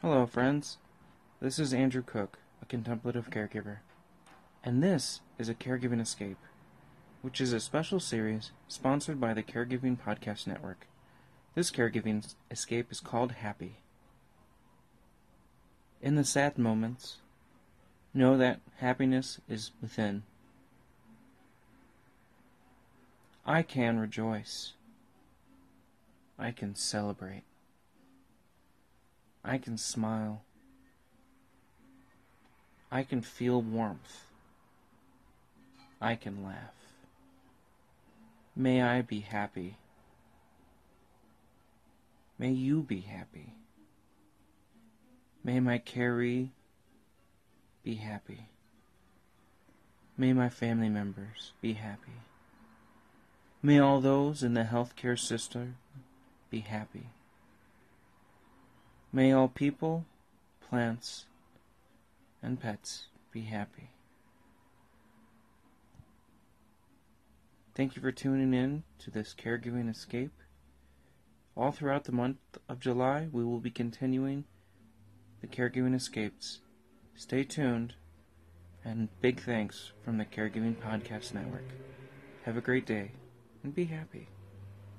Hello, friends. This is Andrew Cook, a contemplative caregiver. And this is a Caregiving Escape, which is a special series sponsored by the Caregiving Podcast Network. This Caregiving Escape is called Happy. In the sad moments, know that happiness is within. I can rejoice. I can celebrate. I can smile. I can feel warmth. I can laugh. May I be happy. May you be happy. May my caree be happy. May my family members be happy. May all those in the healthcare system be happy. May all people, plants, and pets be happy. Thank you for tuning in to this Caregiving Escape. All throughout the month of July, we will be continuing the Caregiving Escapes. Stay tuned, and big thanks from the Caregiving Podcast Network. Have a great day, and be happy.